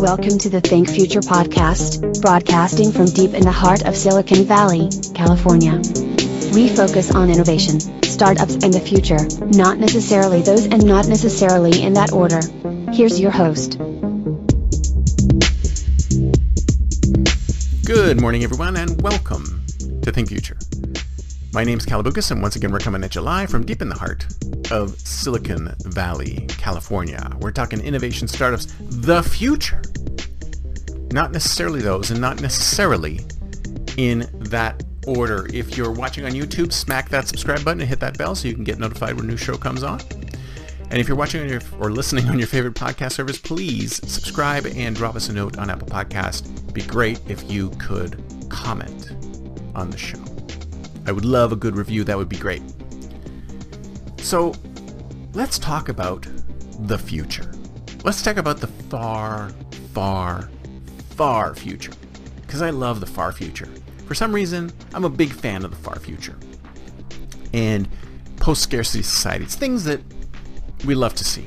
Welcome to the Think Future podcast, broadcasting from deep in the heart of Silicon Valley, California. We focus on innovation, startups, and the future, not necessarily those and not necessarily in that order. Here's your host. Good morning, everyone, and welcome to Think Future. My name's Kalaboukis, and once again, we're coming at you live from deep in the heart of Silicon Valley, California. We're talking innovation startups, the future. Not necessarily those, and not necessarily in that order. If you're watching on YouTube, smack that subscribe button and hit that bell so you can get notified when a new show comes on. And if you're watching your, or listening on your favorite podcast service, please subscribe and drop us a note on Apple Podcast. Be great if you could comment on the show. I would love a good review. That would be great. So let's talk about the future. Let's talk about the far, far, far future. Because I love the far future. For some reason, I'm a big fan of the far future. And post-scarcity societies, things that we love to see.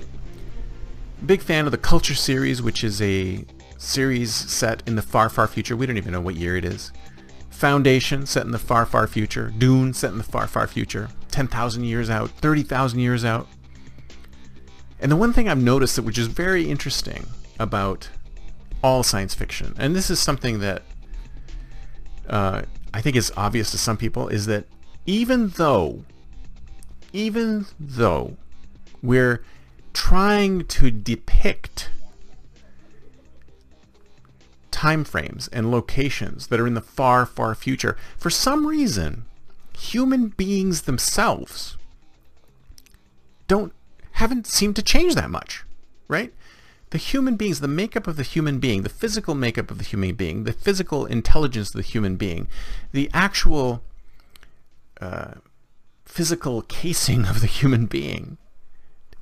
Big fan of the Culture series, which is a series set in the far, far future. We don't even know what year it is. Foundation, set in the far, far future. Dune, set in the far, far future. 10,000 years out, 30,000 years out. And the one thing I've noticed that which is very interesting about all science fiction, and this is something that uh, I think is obvious to some people, is that even though, even though we're trying to depict time frames and locations that are in the far, far future. For some reason, human beings themselves don't haven't seemed to change that much, right? The human beings, the makeup of the human being, the physical makeup of the human being, the physical intelligence of the human being, the actual uh, physical casing of the human being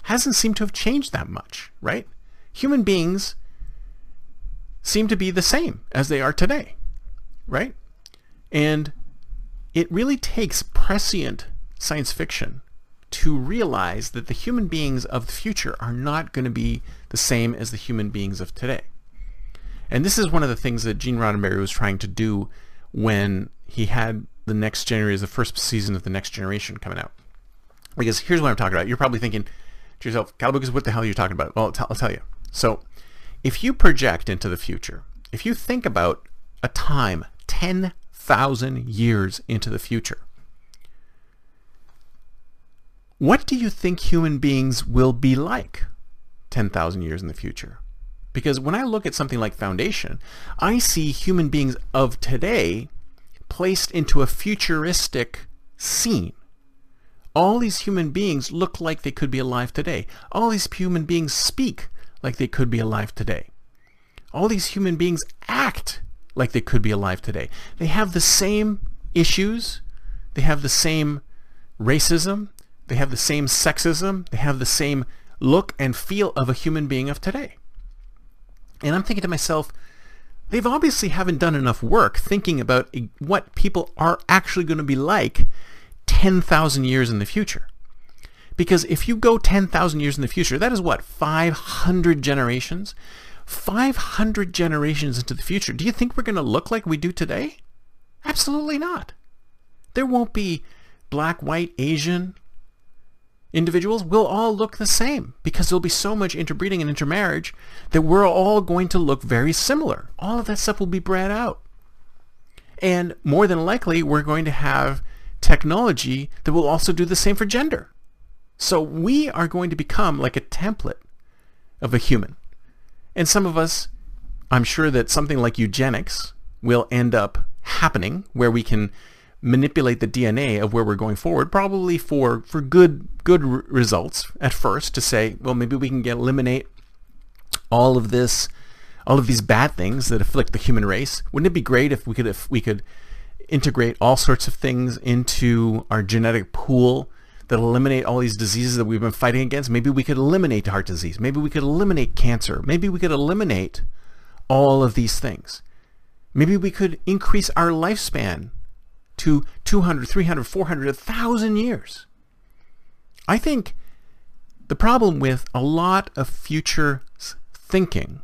hasn't seemed to have changed that much, right? Human beings seem to be the same as they are today, right? And it really takes prescient science fiction to realize that the human beings of the future are not going to be the same as the human beings of today. And this is one of the things that Gene Roddenberry was trying to do when he had the next generation, the first season of the next generation coming out. Because here's what I'm talking about. You're probably thinking to yourself, Kalaboukis, what the hell are you talking about? Well, I'll tell you. So if you project into the future, if you think about a time 10,000 years into the future, what do you think human beings will be like 10,000 years in the future? Because when I look at something like Foundation, I see human beings of today placed into a futuristic scene. All these human beings look like they could be alive today. All these human beings speak like they could be alive today. All these human beings act like they could be alive today. They have the same issues. They have the same racism. They have the same sexism. They have the same look and feel of a human being of today. And I'm thinking to myself, they've obviously haven't done enough work thinking about what people are actually going to be like 10,000 years in the future. Because if you go 10,000 years in the future, that is what, 500 generations? 500 generations into the future. Do you think we're going to look like we do today? Absolutely not. There won't be black, white, Asian individuals. We'll all look the same because there'll be so much interbreeding and intermarriage that we're all going to look very similar. All of that stuff will be bred out. And more than likely, we're going to have technology that will also do the same for gender. So we are going to become like a template of a human. And some of us, I'm sure that something like eugenics will end up happening where we can manipulate the DNA of where we're going forward, probably for for good good r- results at first. To say, well, maybe we can get eliminate all of this, all of these bad things that afflict the human race. Wouldn't it be great if we could if we could integrate all sorts of things into our genetic pool that eliminate all these diseases that we've been fighting against? Maybe we could eliminate heart disease. Maybe we could eliminate cancer. Maybe we could eliminate all of these things. Maybe we could increase our lifespan to 200, 300, 400, 1,000 years. I think the problem with a lot of future thinking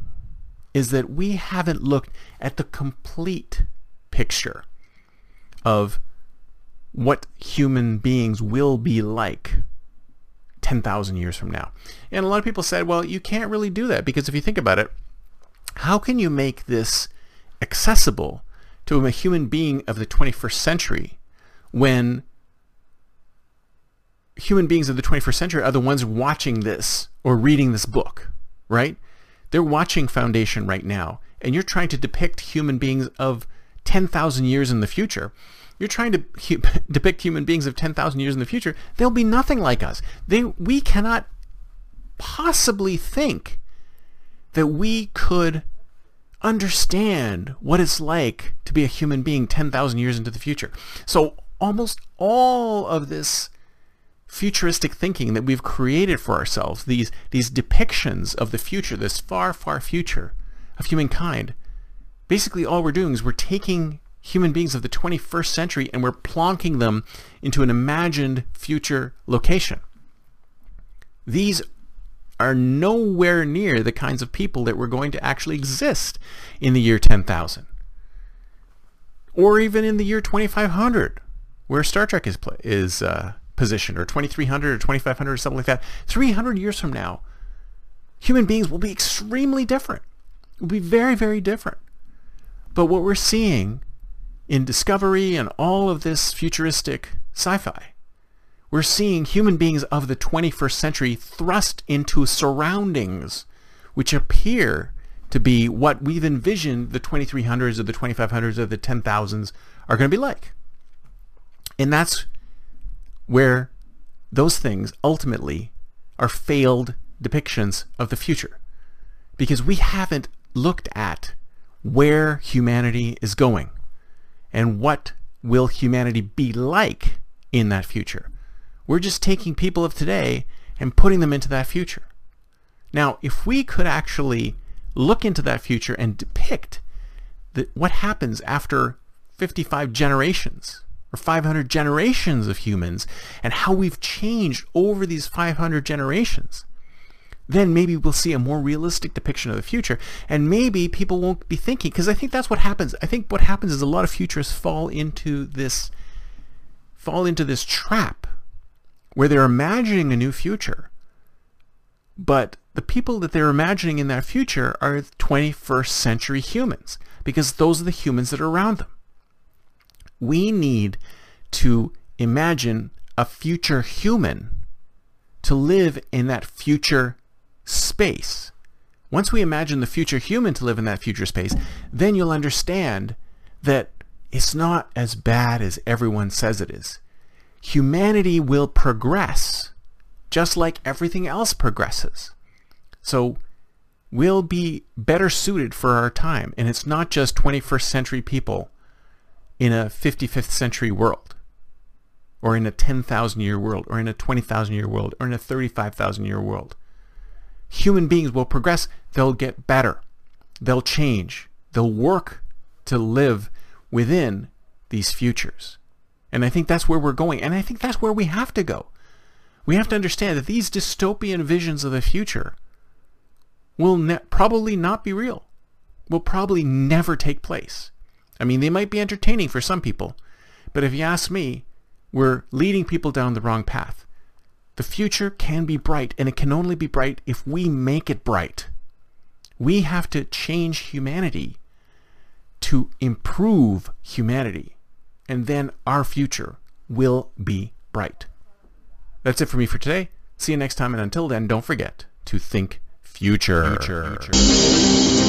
is that we haven't looked at the complete picture of what human beings will be like 10,000 years from now. And a lot of people said, well, you can't really do that because if you think about it, how can you make this accessible to a human being of the 21st century when human beings of the 21st century are the ones watching this or reading this book, right? They're watching Foundation right now, and you're trying to depict human beings of 10,000 years in the future. You're trying to hu- depict human beings of 10,000 years in the future. They'll be nothing like us. They, we cannot possibly think that we could understand what it's like to be a human being 10,000 years into the future. So almost all of this futuristic thinking that we've created for ourselves, these, these depictions of the future, this far, far future of humankind, basically all we're doing is we're taking human beings of the 21st century and we're plonking them into an imagined future location. These are nowhere near the kinds of people that were going to actually exist in the year 10,000 or even in the year 2500 where Star Trek is is uh, positioned or 2300 or 2500 or something like that. 300 years from now human beings will be extremely different. Will be very very different. But what we're seeing in discovery and all of this futuristic sci-fi we're seeing human beings of the 21st century thrust into surroundings which appear to be what we've envisioned the 2300s or the 2500s or the 10,000s are going to be like. And that's where those things ultimately are failed depictions of the future. Because we haven't looked at where humanity is going and what will humanity be like in that future. We're just taking people of today and putting them into that future. Now, if we could actually look into that future and depict the, what happens after 55 generations or 500 generations of humans and how we've changed over these 500 generations, then maybe we'll see a more realistic depiction of the future and maybe people won't be thinking because I think that's what happens. I think what happens is a lot of futurists fall into this fall into this trap where they're imagining a new future. But the people that they're imagining in that future are 21st century humans because those are the humans that are around them. We need to imagine a future human to live in that future space. Once we imagine the future human to live in that future space, then you'll understand that it's not as bad as everyone says it is humanity will progress just like everything else progresses. So we'll be better suited for our time. And it's not just 21st century people in a 55th century world or in a 10,000 year world or in a 20,000 year world or in a 35,000 year world. Human beings will progress. They'll get better. They'll change. They'll work to live within these futures. And I think that's where we're going. And I think that's where we have to go. We have to understand that these dystopian visions of the future will ne- probably not be real, will probably never take place. I mean, they might be entertaining for some people, but if you ask me, we're leading people down the wrong path. The future can be bright, and it can only be bright if we make it bright. We have to change humanity to improve humanity and then our future will be bright. That's it for me for today. See you next time, and until then, don't forget to think future. future. future.